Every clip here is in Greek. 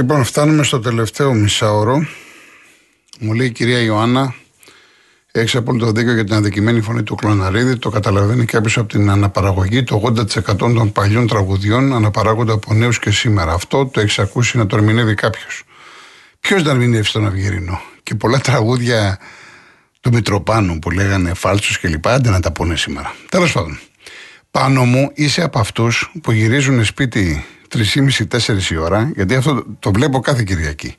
Λοιπόν, φτάνουμε στο τελευταίο μισάωρο. Μου λέει η κυρία Ιωάννα, έχεις απόλυτο δίκιο για την αδικημένη φωνή του Κλωναρίδη. Το καταλαβαίνει κάποιος από την αναπαραγωγή. Το 80% των παλιών τραγουδιών αναπαράγονται από νέους και σήμερα. Αυτό το έχεις ακούσει να το ερμηνεύει κάποιος. Ποιος να ερμηνεύσει τον Αυγερινό. Και πολλά τραγούδια του Μητροπάνου που λέγανε φάλτσους κλπ. Άντε να τα πούνε σήμερα. Τέλος πάντων. Πάνω μου είσαι από αυτούς που γυρίζουν σπίτι 3,5-4 η ώρα, γιατί αυτό το βλέπω κάθε Κυριακή.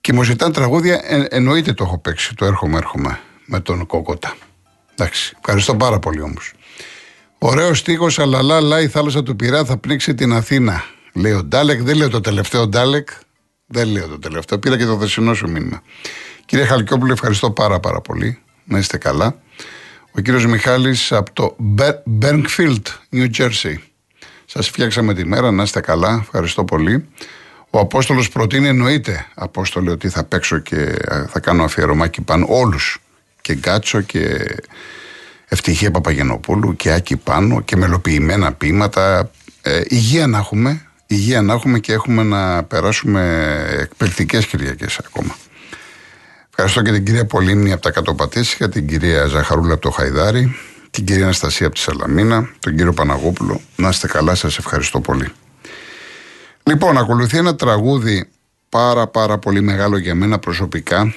Και μου ζητάνε τραγούδια, ε, εννοείται το έχω παίξει, το έρχομαι, έρχομαι με τον Κόκοτα. Εντάξει, ευχαριστώ πάρα πολύ όμως. Ωραίος στίχος, αλλά λα, η θάλασσα του Πειρά θα πνίξει την Αθήνα. Λέει ο Ντάλεκ, δεν λέω το τελευταίο Ντάλεκ, δεν λέω το τελευταίο. Πήρα και το δεσινό σου μήνυμα. Κύριε Χαλκιόπουλο, ευχαριστώ πάρα πάρα πολύ. Να είστε καλά. Ο κύριος Μιχάλης από το Μπέργκφιλτ, New Jersey. Σας φτιάξαμε τη μέρα, να είστε καλά. Ευχαριστώ πολύ. Ο Απόστολος προτείνει εννοείται, Απόστολε, ότι θα παίξω και θα κάνω αφιερωμάκι πάνω όλους. Και Γκάτσο και Ευτυχία Παπαγενοπούλου και Άκη Πάνο και μελοποιημένα ποίηματα. Ε, υγεία να έχουμε, υγεία να έχουμε και έχουμε να περάσουμε εκπληκτικές Κυριακές ακόμα. Ευχαριστώ και την κυρία Πολύμνη από τα Κατοπατήσια, την κυρία Ζαχαρούλα από το Χαϊδάρι, την κυρία Αναστασία από τη Σαλαμίνα, τον κύριο Παναγόπουλο. Να είστε καλά, σας ευχαριστώ πολύ. Λοιπόν, ακολουθεί ένα τραγούδι πάρα πάρα πολύ μεγάλο για μένα προσωπικά.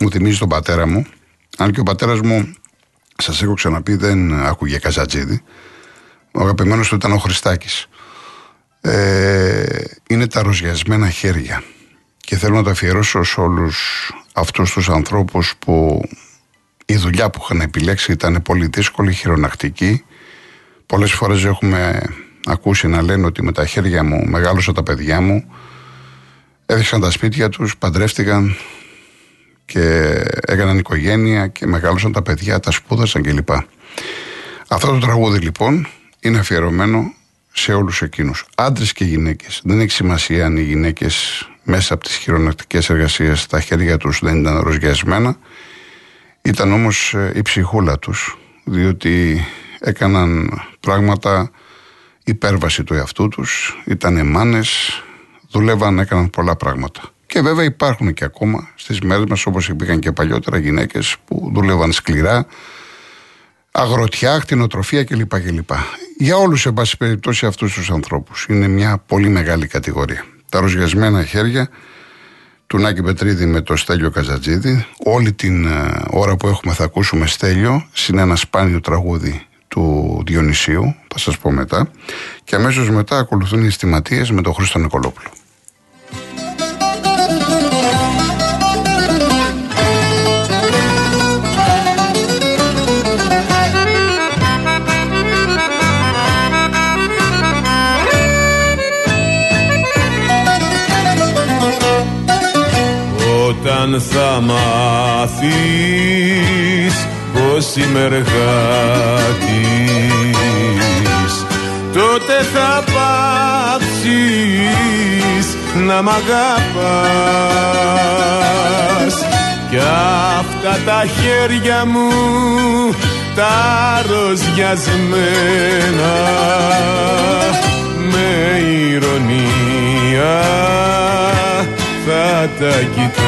Μου θυμίζει τον πατέρα μου. Αν και ο πατέρας μου, σας έχω ξαναπεί, δεν άκουγε Καζατζίδη. Ο αγαπημένος του ήταν ο Χριστάκης. Ε, είναι τα ροζιασμένα χέρια. Και θέλω να το αφιερώσω σε όλους αυτούς τους ανθρώπους που η δουλειά που είχαν επιλέξει ήταν πολύ δύσκολη, χειρονακτική. Πολλές φορές έχουμε ακούσει να λένε ότι με τα χέρια μου μεγάλωσα τα παιδιά μου, έδειξαν τα σπίτια τους, παντρεύτηκαν και έκαναν οικογένεια και μεγάλωσαν τα παιδιά, τα σπούδασαν κλπ. Αυτό το τραγούδι λοιπόν είναι αφιερωμένο σε όλους εκείνους, άντρες και γυναίκες. Δεν έχει σημασία αν οι γυναίκες μέσα από τις χειρονακτικές εργασίες τα χέρια τους δεν ήταν ροζιασμένα ήταν όμως ε, η ψυχούλα τους, διότι έκαναν πράγματα υπέρβαση του εαυτού τους, ήταν μάνες, δουλεύαν, έκαναν πολλά πράγματα. Και βέβαια υπάρχουν και ακόμα στις μέρες μας όπως υπήρχαν και παλιότερα γυναίκες που δούλευαν σκληρά, αγροτιά, κτηνοτροφία κλπ. κλπ. Για όλους σε πάση περιπτώσει αυτούς τους ανθρώπους. Είναι μια πολύ μεγάλη κατηγορία. Τα ροζιασμένα χέρια του Νάκη Πετρίδη με το Στέλιο Καζατζίδη. Όλη την ε, ώρα που έχουμε θα ακούσουμε Στέλιο, συν ένα σπάνιο τραγούδι του Διονυσίου, θα σας πω μετά. Και αμέσως μετά ακολουθούν οι αισθηματίες με τον Χρήστο Νικολόπουλο. Θα μάθεις πως είμαι εργάτης. Τότε θα πάψεις να μ' αγαπάς. Κι αυτά τα χέρια μου τα ροζιασμένα με ηρωνία θα τα κοιτάς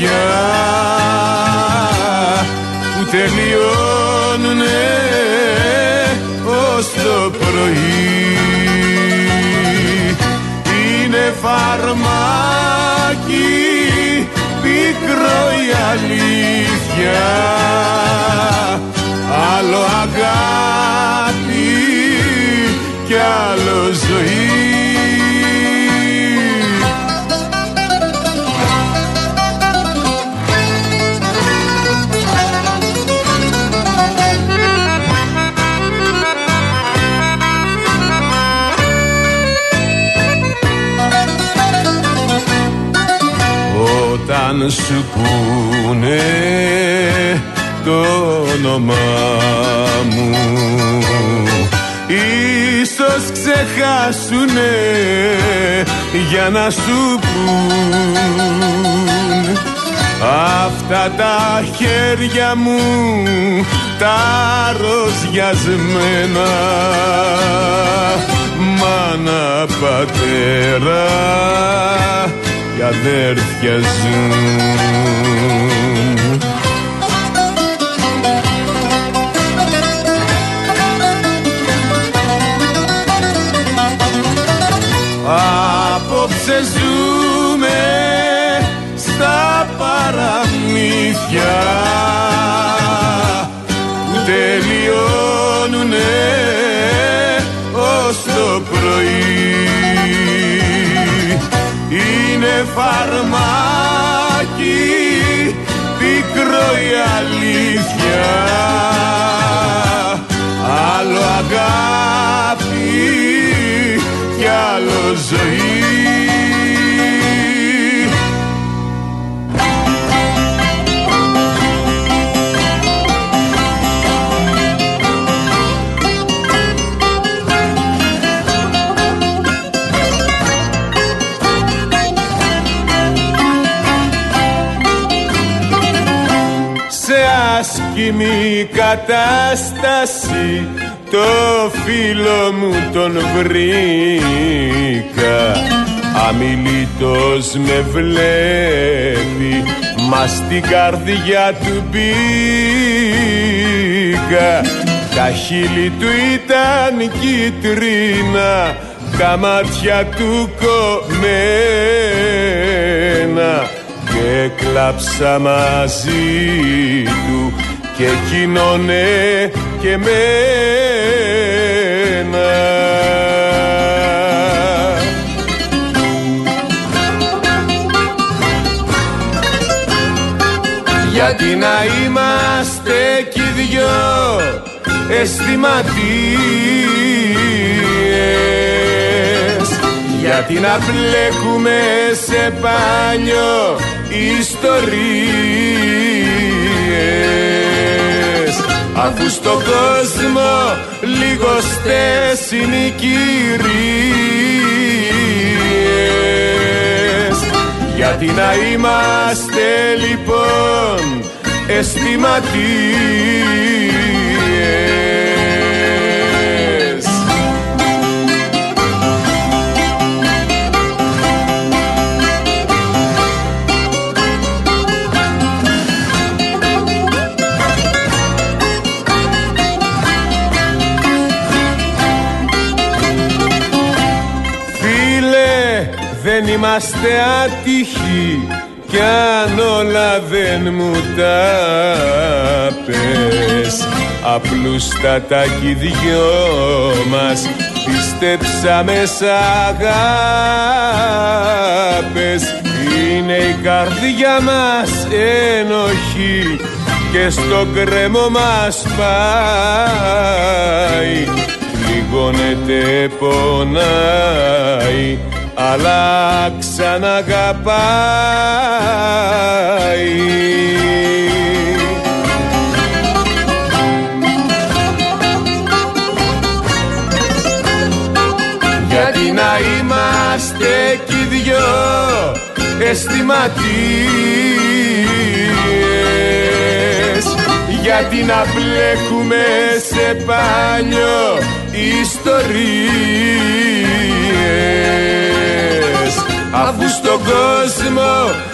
παραμύθια που τελειώνουνε ως το πρωί. Φαρμάκι πικρό η αλήθεια. Άλλο αγάπη κι άλλο ζωή αν σου πούνε το όνομά μου. Ίσως ξεχάσουνε για να σου πούν Αυτά τα χέρια μου τα ροσιασμένα Μάνα πατέρα και αδέρφια ζουν. Απόψε ζούμε στα παραμύθια. Που τελειώνουνε ως το πρωί φαρμάκι πικρό η αλήθεια. Άλλο αγάπη κι άλλο ζωή άσχημη κατάσταση το φίλο μου τον βρήκα. Αμιλήτος με βλέπει Μας στην καρδιά του μπήκα. Τα χείλη του ήταν κίτρινα Τα μάτια του κομμένα Και κλάψα μαζί του και εκείνονε και μένα. Γιατί να είμαστε κι δυο αισθηματίες. Γιατί να μπλέκουμε σε πάνιο ιστορίες. Αφού στον κόσμο λιγοστές είναι οι κυρίες. Γιατί να είμαστε λοιπόν αισθηματίες είμαστε άτυχοι κι αν όλα δεν μου τα πες. Απλούστατα κι δυο μας πιστέψαμε σ' αγάπες. Είναι η καρδιά μας ενοχή και στο κρέμο μας πάει. Πληγώνεται πονάει αλλά ξαναγαπάει. Γιατί να είμαστε κι οι δυο αισθηματίες. Γιατί να μπλέκουμε σε πάνιο ιστορίες Αφού στον κόσμο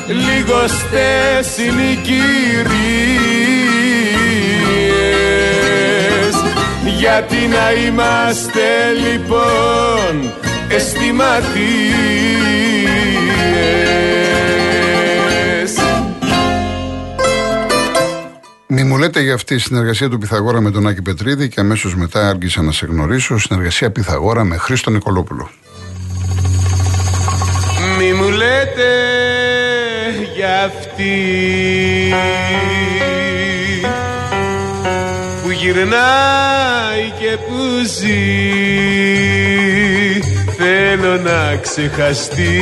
λιγοστές είναι οι κυρίες Γιατί να είμαστε λοιπόν αισθηματίες Μη μου λέτε για αυτή η συνεργασία του Πιθαγόρα με τον Άκη Πετρίδη και αμέσως μετά άργησα να σε γνωρίσω. Συνεργασία Πιθαγόρα με Χρήστο Νικολόπουλο. Μη μου λέτε για αυτή. Που γυρνάει και που ζει θέλω να ξεχαστεί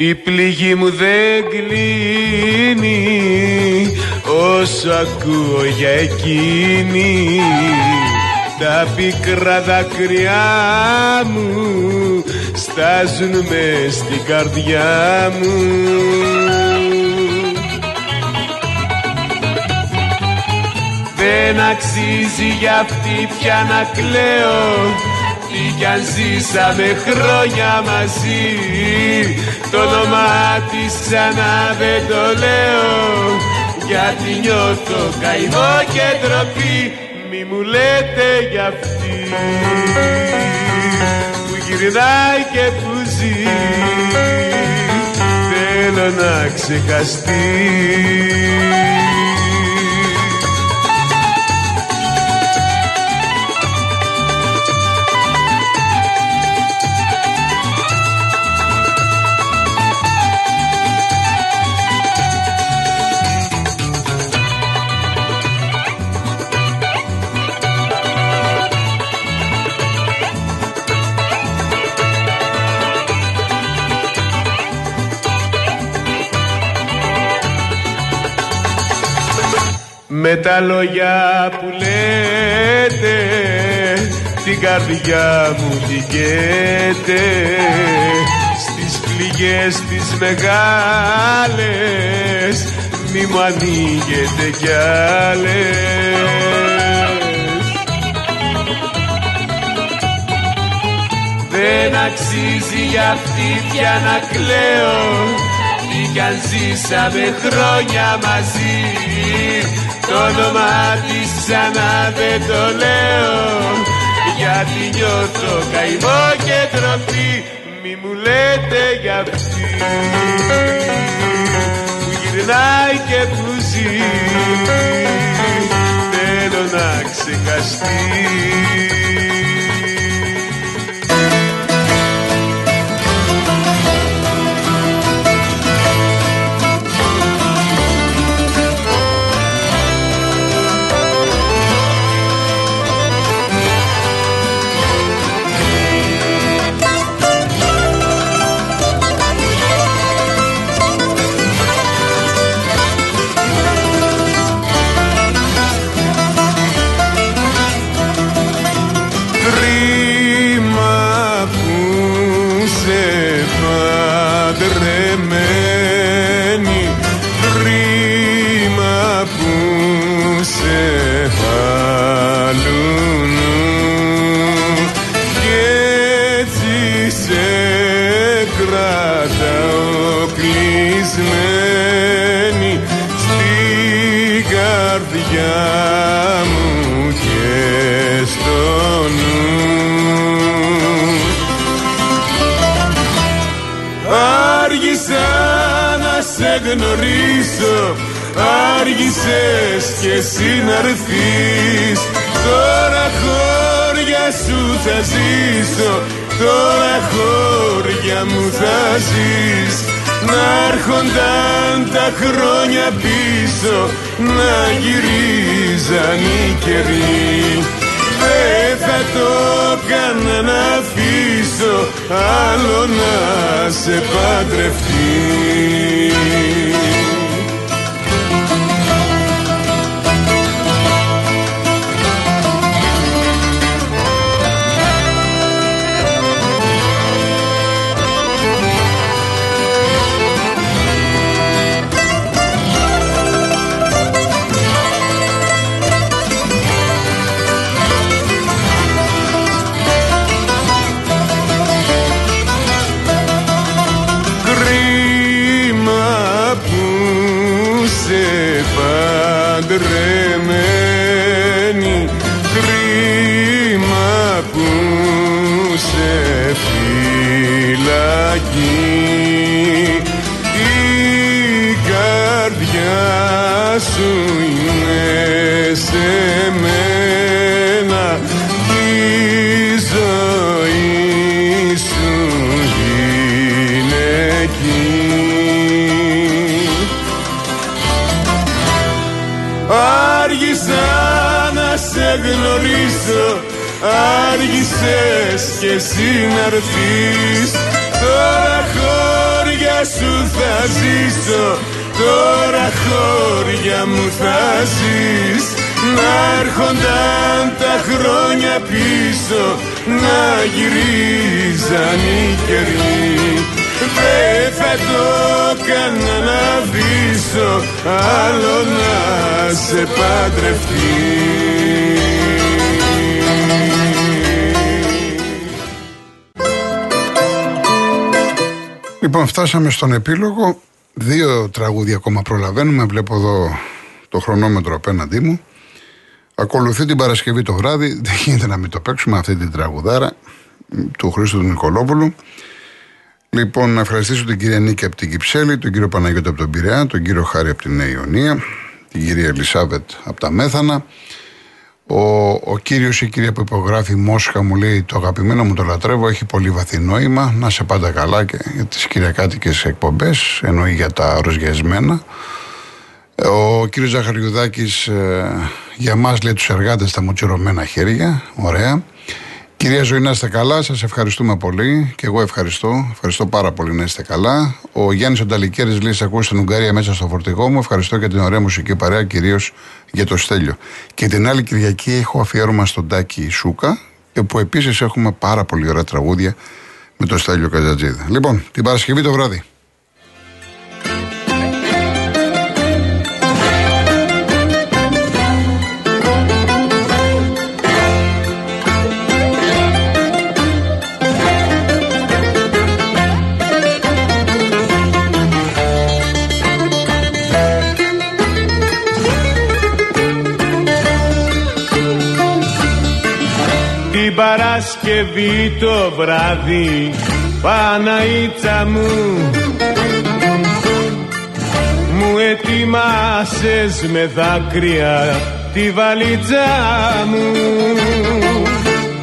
η πληγή μου δεν κλείνει όσο ακούω για εκείνη. Τα πικρά δάκρυά μου στάζουν μες στην καρδιά μου. Δεν αξίζει για αυτή πια να κλαίω τι κι αν ζήσαμε χρόνια μαζί. Το όνομά της ξανά δεν το λέω Γιατί νιώθω καημό και τροπή Μη μου λέτε για αυτή Που γυρνάει και που ζει. Θέλω να ξεχαστεί Με τα λόγια που λέτε την καρδιά μου την καίτε στις πληγές τις μεγάλες μη μου ανοίγετε κι άλλες. Δεν αξίζει για αυτή πια να κλαίω τι κι αν ζήσαμε χρόνια μαζί το όνομα της ξανά δεν το λέω. Γιατί νιώθω καημό και τροφή Μη μου λέτε για αυτή. Που γυρνάει και που ζει. Θέλω να ξεχαστεί de rey και εσύ να Τώρα χώρια σου θα ζήσω Τώρα χώρια μου θα ζεις. Να έρχονταν τα χρόνια πίσω Να γυρίζαν οι καιροί. Δεν θα το έκανα να αφήσω Άλλο να σε παντρευτεί άργησες και εσύ να Τώρα χώρια σου θα ζήσω Τώρα χώρια μου θα ζεις. Να έρχονταν τα χρόνια πίσω Να γυρίζαν οι καιροί. Δεν θα το έκανα να βήσω Άλλο να σε παντρευτεί Λοιπόν, φτάσαμε στον επίλογο. Δύο τραγούδια ακόμα προλαβαίνουμε. Βλέπω εδώ το χρονόμετρο απέναντί μου. Ακολουθεί την Παρασκευή το βράδυ. Δεν γίνεται να μην το παίξουμε αυτή την τραγουδάρα του Χρήστου του Νικολόπουλου. Λοιπόν, να ευχαριστήσω την κυρία Νίκη από την Κυψέλη, τον κύριο Παναγιώτη από τον Πειραιά, τον κύριο Χάρη από την Νέα Ιωνία, την κυρία Ελισάβετ από τα Μέθανα, ο, ο κύριος ή η κυρία που υπογράφει Μόσχα μου λέει: Το αγαπημένο μου το λατρεύω, έχει πολύ βαθύ νόημα. Να σε πάντα καλά και για τις κυριακάτικες εκπομπές, εννοεί για τα ροζιασμένα. Ο κύριος Ζαχαριουδάκης ε, για μας λέει τους εργάτες τα μουτσιρωμένα χέρια. Ωραία. Κυρία Ζωή, να είστε καλά. Σας ευχαριστούμε πολύ. Και εγώ ευχαριστώ. Ευχαριστώ πάρα πολύ να είστε καλά. Ο Γιάννης Ονταλικέρη λέει: Σε ακούω στην Ουγγαρία μέσα στο φορτηγό μου. Ευχαριστώ για την ωραία μουσική παρέα, κυρίως για το Στέλιο. Και την άλλη Κυριακή έχω αφιέρωμα στον Τάκη Σούκα, που επίσης έχουμε πάρα πολύ ωραία τραγούδια με το Στέλιο Καζατζίδη. Λοιπόν, την Παρασκευή το βράδυ. Παρασκευή το βράδυ Παναίτσα μου. Μου ετοιμάσες με δάκρυα τη βαλίτσα μου.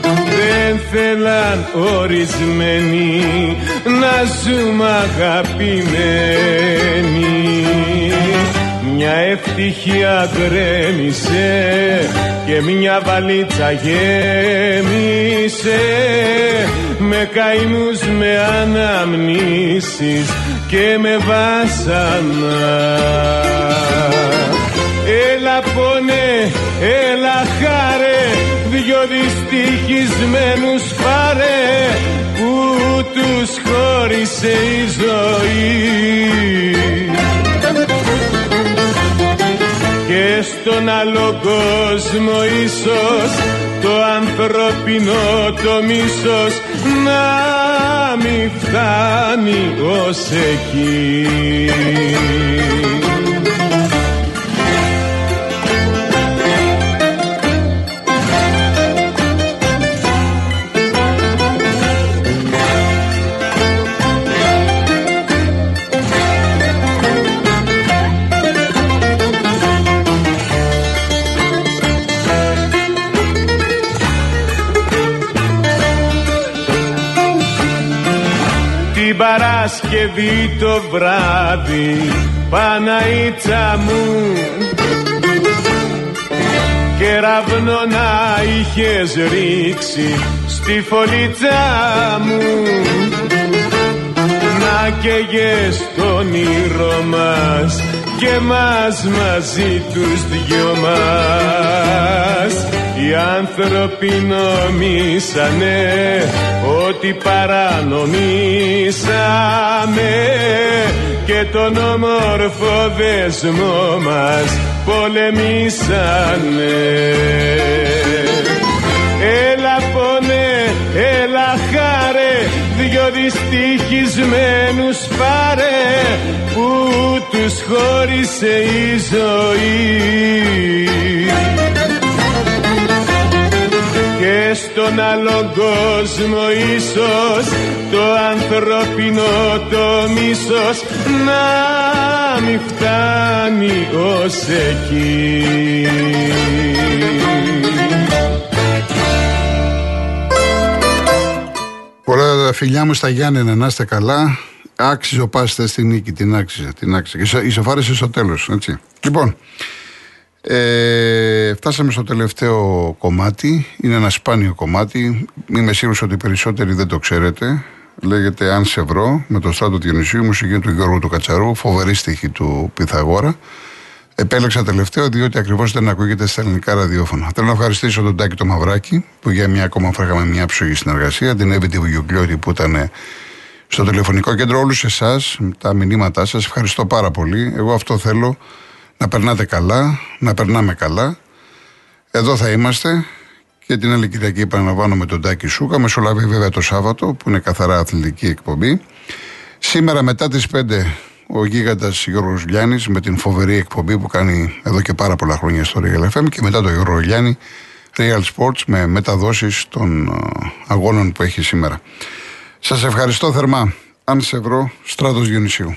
Δεν θέλαν ορισμένοι να ζούμε αγαπημένοι. μια ευτυχία γκρέμισε και μια βαλίτσα γέμισε. Με καημούς, με αναμνήσεις και με βάσανα. Έλα πόνε, έλα χάρε δυο δυστυχισμένους πάρε που τους χώρισε η ζωή και στον άλλο κόσμο ίσως το ανθρώπινο το μίσος να μην φτάνει ως εκεί. Παρασκευή το βράδυ Παναίτσα μου. Κεραυνό να είχες ρίξει στη φωλίτσα μου. Να καίγες τον ήρω μας και μας μαζί τους δυο μας. Οι άνθρωποι νομίσανε ότι παρανομήσαμε και τον όμορφο δεσμό μας πολεμήσανε. Έλα πόνε, έλα χάρε, δυο δυστυχισμένους πάρε που τους χώρισε η ζωή και στον άλλο κόσμο ίσως το ανθρώπινο το μίσος να μην φτάνει ως εκεί. Πολλά φιλιά μου στα Γιάννενα, να είστε καλά. Άξιζε ο Πάστε στη νίκη, την άξιζε. Την άξιζε. Ισοφάρισε στο τέλος. Λοιπόν, ε, φτάσαμε στο τελευταίο κομμάτι. Είναι ένα σπάνιο κομμάτι. Είμαι σίγουρος ότι οι περισσότεροι δεν το ξέρετε. Λέγεται Αν σε βρω με το στράτο Διονυσίου, μουσική του Γιώργου του Κατσαρού, φοβερή στοιχή του Πυθαγόρα. Επέλεξα τελευταίο διότι ακριβώς δεν ακούγεται στα ελληνικά ραδιόφωνα. Θέλω να ευχαριστήσω τον Τάκη το Μαυράκη που για μια ακόμα φορά είχαμε μια ψωγή συνεργασία, την Εύη τη που ήταν στο τηλεφωνικό κέντρο, όλους εσάς, τα μηνύματά σας. Ευχαριστώ πάρα πολύ. Εγώ αυτό θέλω να περνάτε καλά, να περνάμε καλά. Εδώ θα είμαστε και την άλλη Κυριακή επαναλαμβάνω με τον Τάκη Σούκα. Μεσολαβεί βέβαια το Σάββατο που είναι καθαρά αθλητική εκπομπή. Σήμερα μετά τις 5 ο γίγαντας Γιώργος Γιάννης με την φοβερή εκπομπή που κάνει εδώ και πάρα πολλά χρόνια στο Real FM και μετά το Γιώργο Γιάννη Real Sports με μεταδόσεις των ε, αγώνων που έχει σήμερα. Σας ευχαριστώ θερμά. Αν σε βρω, Στράτος Διονυσίου.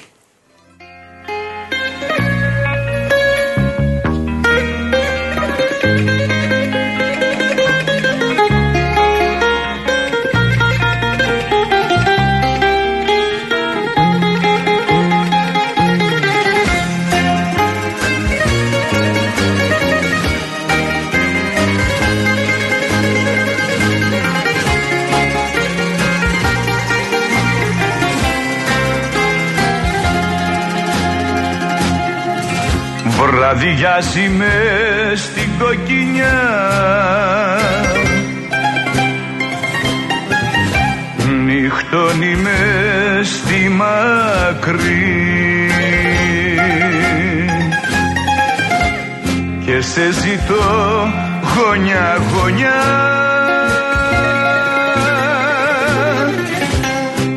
Βραδιάζει με στην κοκκινιά. Νυχτώνει με στη μακρύ. Και σε ζητώ γωνιά γωνιά.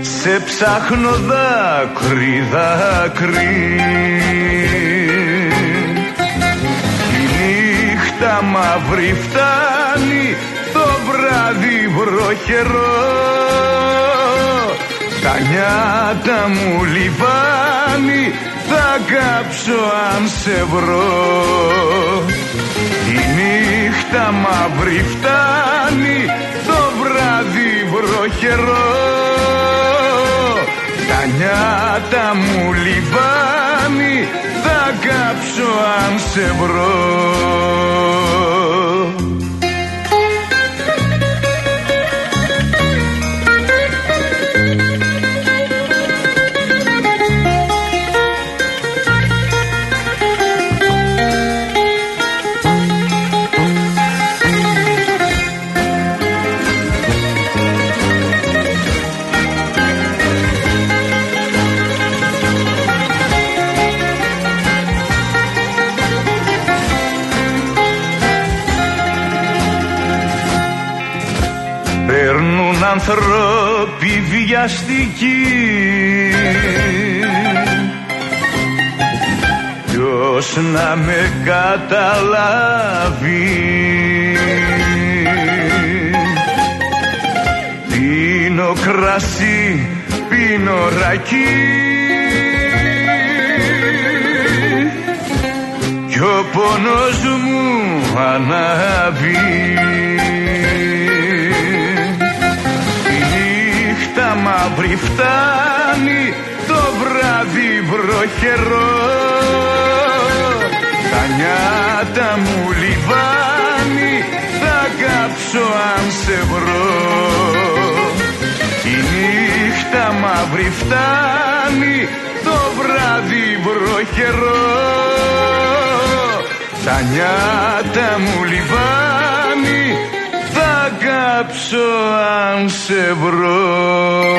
Σε ψάχνω δάκρυ δάκρυ τα μαύρη φτάνει το βράδυ βροχερό. Τα νιάτα μου λιβάνει θα κάψω αν σε βρω. Η νύχτα μαύρη φτάνει το βράδυ βροχερό τα νιάτα μου λιβάνει θα κάψω αν σε βρω άνθρωποι βιαστικοί Ποιος να με καταλάβει; Πίνω κρασί, πίνω ρακί. Κι ο πόνος μου ανάβει μαύρη φτάνει το βράδυ βροχερό. Τα νιάτα μου λιβάνει θα κάψω αν σε βρω. Η νύχτα μαύρη φτάνει το βράδυ βροχερό. Τα νιάτα μου λιβάνει κάψω αν σε βρω.